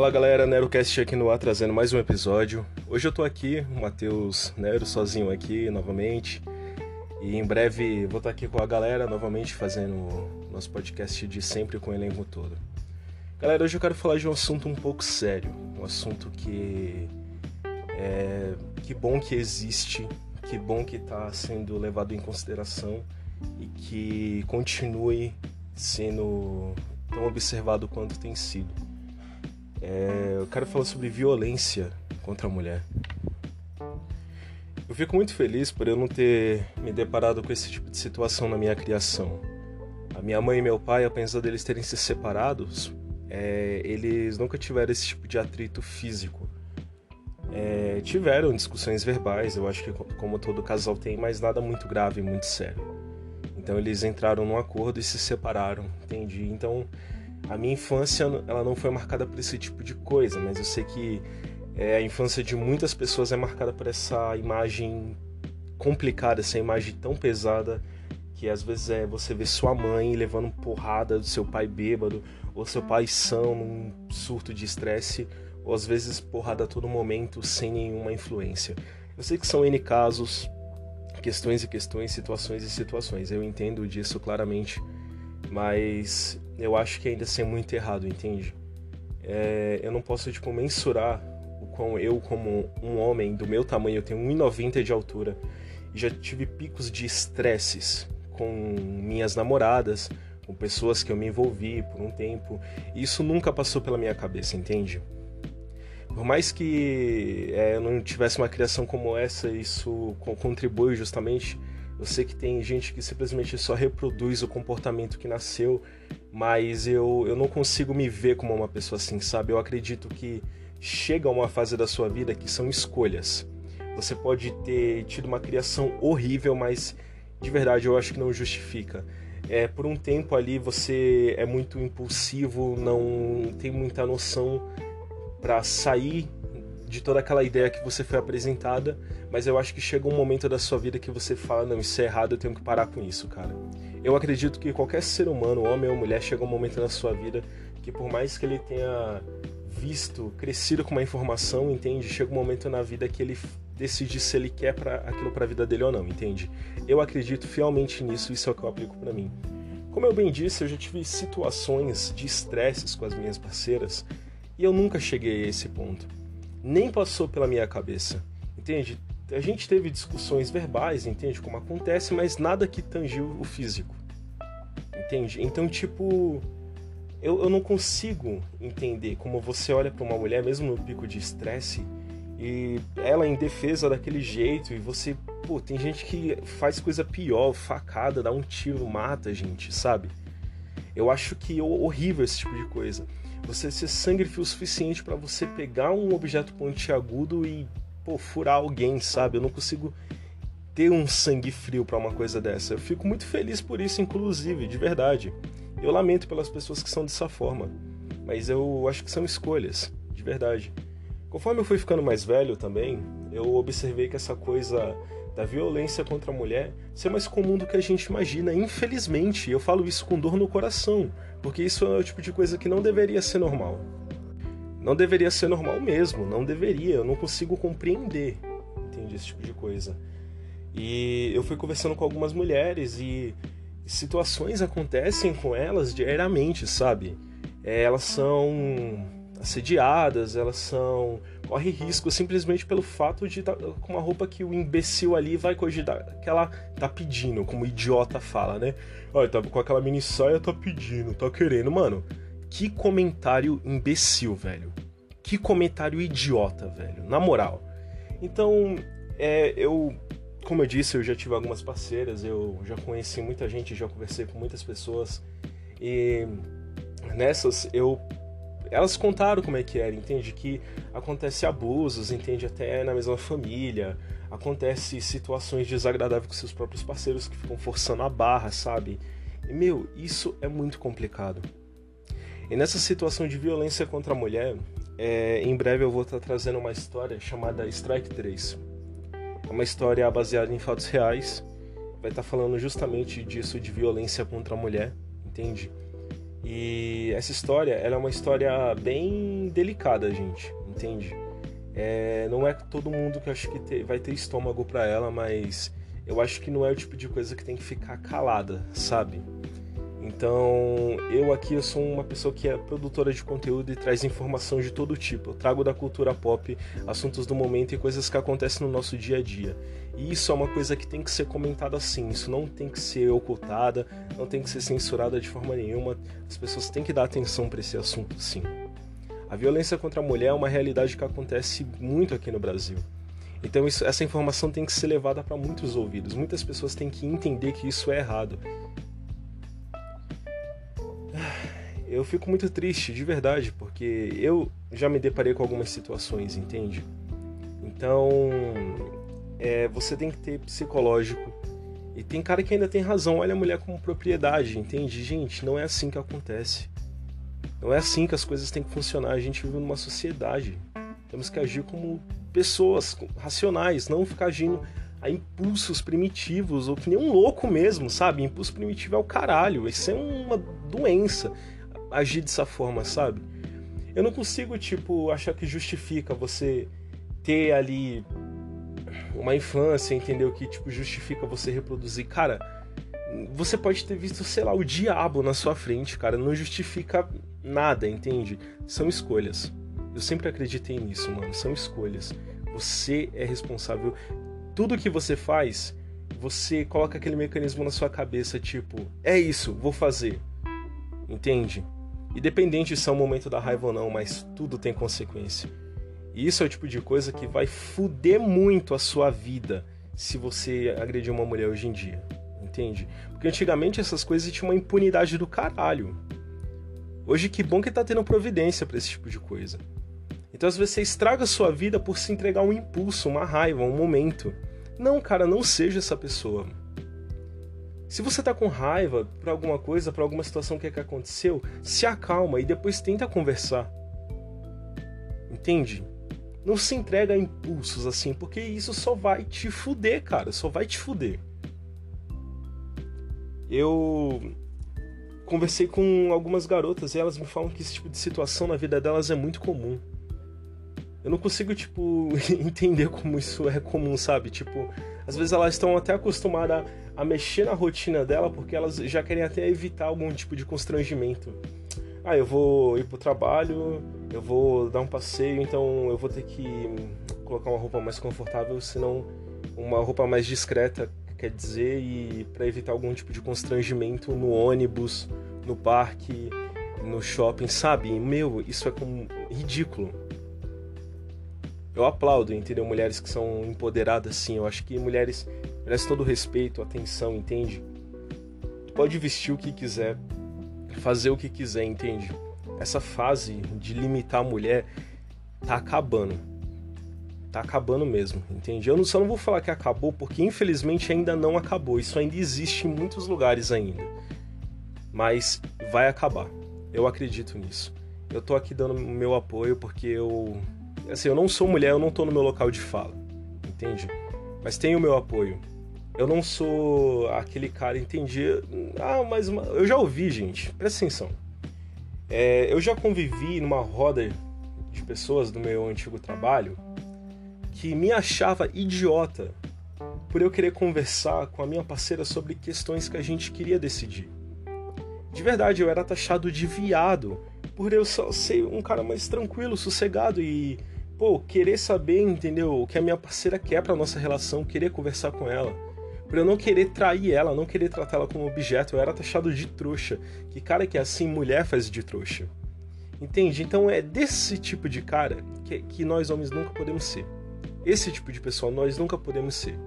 Fala galera, NeroCast aqui no ar trazendo mais um episódio. Hoje eu tô aqui, o Matheus Nero, sozinho aqui novamente. E em breve vou estar aqui com a galera novamente fazendo nosso podcast de sempre com o elenco todo. Galera, hoje eu quero falar de um assunto um pouco sério. Um assunto que é. Que bom que existe, que bom que está sendo levado em consideração e que continue sendo tão observado quanto tem sido. É, eu quero falar sobre violência contra a mulher. Eu fico muito feliz por eu não ter me deparado com esse tipo de situação na minha criação. A minha mãe e meu pai, apesar deles terem se separados, é, eles nunca tiveram esse tipo de atrito físico. É, tiveram discussões verbais, eu acho que como todo casal tem, mas nada muito grave, muito sério. Então eles entraram num acordo e se separaram, entendi. Então a minha infância ela não foi marcada por esse tipo de coisa, mas eu sei que é, a infância de muitas pessoas é marcada por essa imagem complicada, essa imagem tão pesada que às vezes é você ver sua mãe levando porrada do seu pai bêbado, ou seu pai são num surto de estresse, ou às vezes porrada a todo momento sem nenhuma influência. Eu sei que são N casos, questões e questões, situações e situações, eu entendo disso claramente, mas eu acho que ainda assim é muito errado, entende? É, eu não posso, tipo, mensurar o quão eu, como um homem do meu tamanho, eu tenho 1,90 de altura, já tive picos de estresses com minhas namoradas, com pessoas que eu me envolvi por um tempo, e isso nunca passou pela minha cabeça, entende? Por mais que é, eu não tivesse uma criação como essa, isso contribui justamente eu sei que tem gente que simplesmente só reproduz o comportamento que nasceu, mas eu, eu não consigo me ver como uma pessoa assim, sabe? Eu acredito que chega uma fase da sua vida que são escolhas. Você pode ter tido uma criação horrível, mas de verdade eu acho que não justifica. É, por um tempo ali você é muito impulsivo, não tem muita noção para sair de toda aquela ideia que você foi apresentada, mas eu acho que chega um momento da sua vida que você fala: não, isso é errado, eu tenho que parar com isso, cara. Eu acredito que qualquer ser humano, homem ou mulher, chega um momento na sua vida que, por mais que ele tenha visto, crescido com uma informação, entende? Chega um momento na vida que ele decide se ele quer para aquilo para a vida dele ou não, entende? Eu acredito fielmente nisso, isso é o que eu aplico para mim. Como eu bem disse, eu já tive situações de estresses com as minhas parceiras e eu nunca cheguei a esse ponto nem passou pela minha cabeça, entende? A gente teve discussões verbais, entende? Como acontece, mas nada que tangiu o físico, entende? Então, tipo, eu, eu não consigo entender como você olha para uma mulher, mesmo no pico de estresse, e ela em defesa daquele jeito, e você, pô, tem gente que faz coisa pior, facada, dá um tiro, mata a gente, sabe? Eu acho que é horrível esse tipo de coisa você ser sangue frio o suficiente para você pegar um objeto pontiagudo e pô, furar alguém, sabe? Eu não consigo ter um sangue frio para uma coisa dessa. Eu fico muito feliz por isso, inclusive, de verdade. Eu lamento pelas pessoas que são dessa forma, mas eu acho que são escolhas, de verdade. Conforme eu fui ficando mais velho também, eu observei que essa coisa da violência contra a mulher ser mais comum do que a gente imagina. Infelizmente, eu falo isso com dor no coração, porque isso é o tipo de coisa que não deveria ser normal. Não deveria ser normal mesmo, não deveria, eu não consigo compreender, entende? Esse tipo de coisa. E eu fui conversando com algumas mulheres e situações acontecem com elas diariamente, sabe? É, elas são assediadas, elas são corre risco simplesmente pelo fato de estar tá com uma roupa que o imbecil ali vai cogitar que ela tá pedindo, como o idiota fala, né? Olha, tá com aquela mini saia, tá pedindo, tá querendo, mano. Que comentário imbecil, velho. Que comentário idiota, velho. Na moral. Então, é, eu, como eu disse, eu já tive algumas parceiras, eu já conheci muita gente, já conversei com muitas pessoas e nessas eu elas contaram como é que era, entende? Que acontece abusos, entende? Até na mesma família, acontece situações desagradáveis com seus próprios parceiros que ficam forçando a barra, sabe? E, meu, isso é muito complicado. E nessa situação de violência contra a mulher, é, em breve eu vou estar trazendo uma história chamada Strike 3. É uma história baseada em fatos reais, vai estar falando justamente disso de violência contra a mulher, entende? E essa história, ela é uma história bem delicada, gente, entende? É, não é todo mundo que acho que vai ter estômago para ela, mas eu acho que não é o tipo de coisa que tem que ficar calada, sabe? Então, eu aqui eu sou uma pessoa que é produtora de conteúdo e traz informação de todo tipo. Eu trago da cultura pop assuntos do momento e coisas que acontecem no nosso dia a dia. E isso é uma coisa que tem que ser comentada assim. Isso não tem que ser ocultada, não tem que ser censurada de forma nenhuma. As pessoas têm que dar atenção para esse assunto, sim. A violência contra a mulher é uma realidade que acontece muito aqui no Brasil. Então isso, essa informação tem que ser levada para muitos ouvidos. Muitas pessoas têm que entender que isso é errado. Eu fico muito triste, de verdade, porque eu já me deparei com algumas situações, entende? Então, é, você tem que ter psicológico. E tem cara que ainda tem razão, olha a mulher como propriedade, entende? Gente, não é assim que acontece. Não é assim que as coisas têm que funcionar. A gente vive numa sociedade. Temos que agir como pessoas racionais, não ficar agindo a impulsos primitivos ou que nem um louco mesmo, sabe? Impulso primitivo é o caralho. Isso é uma doença. Agir dessa forma, sabe? Eu não consigo, tipo, achar que justifica você ter ali uma infância, entendeu? Que, tipo, justifica você reproduzir. Cara, você pode ter visto, sei lá, o diabo na sua frente, cara. Não justifica nada, entende? São escolhas. Eu sempre acreditei nisso, mano. São escolhas. Você é responsável. Tudo que você faz, você coloca aquele mecanismo na sua cabeça, tipo, é isso, vou fazer. Entende? Independente se é o momento da raiva ou não, mas tudo tem consequência. E isso é o tipo de coisa que vai fuder muito a sua vida se você agredir uma mulher hoje em dia. Entende? Porque antigamente essas coisas tinham uma impunidade do caralho. Hoje que bom que tá tendo providência para esse tipo de coisa. Então às vezes você estraga a sua vida por se entregar um impulso, uma raiva, um momento. Não, cara, não seja essa pessoa. Se você tá com raiva por alguma coisa, por alguma situação que, é que aconteceu, se acalma e depois tenta conversar. Entende? Não se entrega a impulsos assim, porque isso só vai te fuder, cara. Só vai te fuder. Eu conversei com algumas garotas e elas me falam que esse tipo de situação na vida delas é muito comum. Eu não consigo, tipo, entender como isso é comum, sabe? Tipo, às vezes elas estão até acostumadas a, mexer na rotina dela porque elas já querem até evitar algum tipo de constrangimento. Ah, eu vou ir pro trabalho, eu vou dar um passeio, então eu vou ter que colocar uma roupa mais confortável, senão uma roupa mais discreta quer dizer, e para evitar algum tipo de constrangimento no ônibus, no parque, no shopping, sabe? Meu, isso é como ridículo. Eu aplaudo, entendeu? Mulheres que são empoderadas, sim. Eu acho que mulheres merecem todo o respeito, atenção, entende? Pode vestir o que quiser, fazer o que quiser, entende? Essa fase de limitar a mulher tá acabando tá acabando mesmo, entende? Eu só não vou falar que acabou porque infelizmente ainda não acabou. Isso ainda existe em muitos lugares ainda. Mas vai acabar. Eu acredito nisso. Eu tô aqui dando meu apoio porque eu assim, eu não sou mulher, eu não tô no meu local de fala, entende? Mas tenho o meu apoio. Eu não sou aquele cara, entendi. Ah, mas uma... eu já ouvi, gente. Presta atenção. É, eu já convivi numa roda de pessoas do meu antigo trabalho que me achava idiota por eu querer conversar com a minha parceira sobre questões que a gente queria decidir. De verdade, eu era taxado de viado por eu só ser um cara mais tranquilo, sossegado e, pô, querer saber, entendeu, o que a minha parceira quer pra nossa relação, querer conversar com ela. Por eu não querer trair ela, não querer tratar ela como objeto, eu era taxado de trouxa. Que cara que é assim, mulher faz de trouxa. Entende? Então é desse tipo de cara que, que nós homens nunca podemos ser. Esse tipo de pessoa nós nunca podemos ser.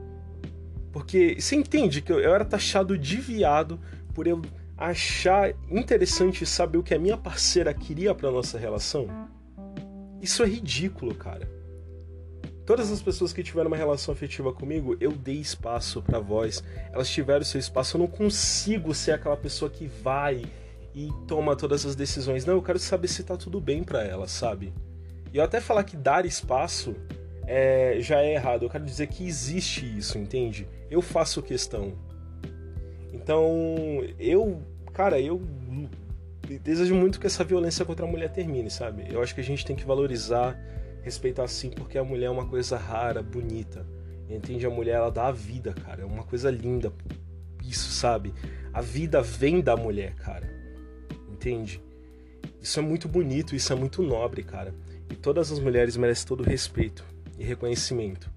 Porque você entende que eu, eu era taxado de viado por eu achar interessante saber o que a minha parceira queria para nossa relação? Isso é ridículo, cara. Todas as pessoas que tiveram uma relação afetiva comigo, eu dei espaço para voz. Elas tiveram seu espaço. Eu não consigo ser aquela pessoa que vai e toma todas as decisões. Não, eu quero saber se tá tudo bem para ela, sabe? E eu até falar que dar espaço é, já é errado. Eu quero dizer que existe isso, entende? Eu faço questão. Então, eu, cara, eu desejo muito que essa violência contra a mulher termine, sabe? Eu acho que a gente tem que valorizar, respeitar sim, porque a mulher é uma coisa rara, bonita. Entende? A mulher, ela dá a vida, cara. É uma coisa linda. Isso, sabe? A vida vem da mulher, cara. Entende? Isso é muito bonito, isso é muito nobre, cara. E todas as mulheres merecem todo respeito e reconhecimento.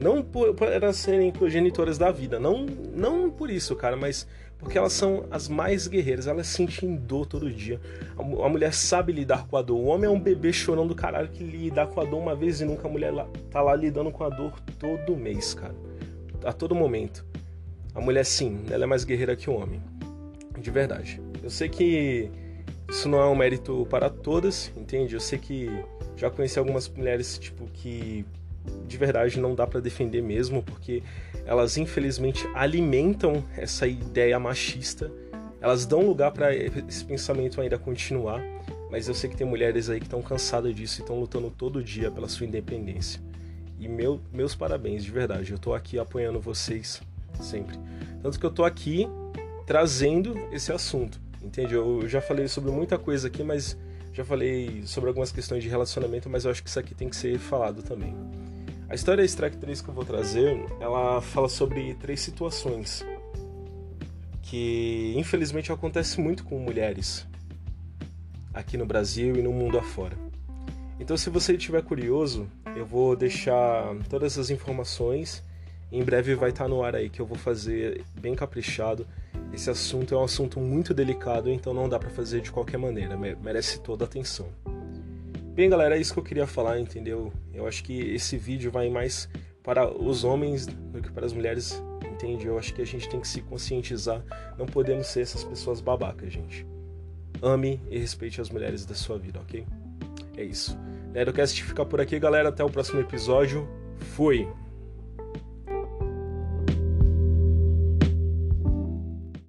Não por, por elas serem progenitoras da vida, não, não por isso, cara, mas porque elas são as mais guerreiras, elas sentem dor todo dia. A, a, mulher sabe lidar com a dor. O homem é um bebê chorando do caralho que lidar com a dor uma vez e nunca a mulher lá, tá lá lidando com a dor todo mês, cara. A todo momento. A mulher, sim, ela é mais guerreira que o homem. De verdade. Eu sei que isso não é um mérito para todas, entende? Eu sei que já conheci algumas mulheres, tipo, que de verdade não dá para defender mesmo, porque elas infelizmente alimentam essa ideia machista, elas dão lugar para esse pensamento ainda continuar, mas eu sei que tem mulheres aí que estão cansadas disso e estão lutando todo dia pela sua independência. E meu, meus parabéns, de verdade, eu tô aqui apoiando vocês sempre. Tanto que eu tô aqui trazendo esse assunto, entende? Eu já falei sobre muita coisa aqui, mas já falei sobre algumas questões de relacionamento, mas eu acho que isso aqui tem que ser falado também. A história Strike 3 que eu vou trazer, ela fala sobre três situações que infelizmente acontece muito com mulheres aqui no Brasil e no mundo afora. Então, se você estiver curioso, eu vou deixar todas as informações. Em breve vai estar no ar aí que eu vou fazer bem caprichado. Esse assunto é um assunto muito delicado, então não dá para fazer de qualquer maneira, merece toda a atenção. Bem, galera, é isso que eu queria falar, entendeu? Eu acho que esse vídeo vai mais para os homens do que para as mulheres, entende? Eu acho que a gente tem que se conscientizar. Não podemos ser essas pessoas babacas, gente. Ame e respeite as mulheres da sua vida, ok? É isso. Nerdocast fica por aqui, galera. Até o próximo episódio. Fui!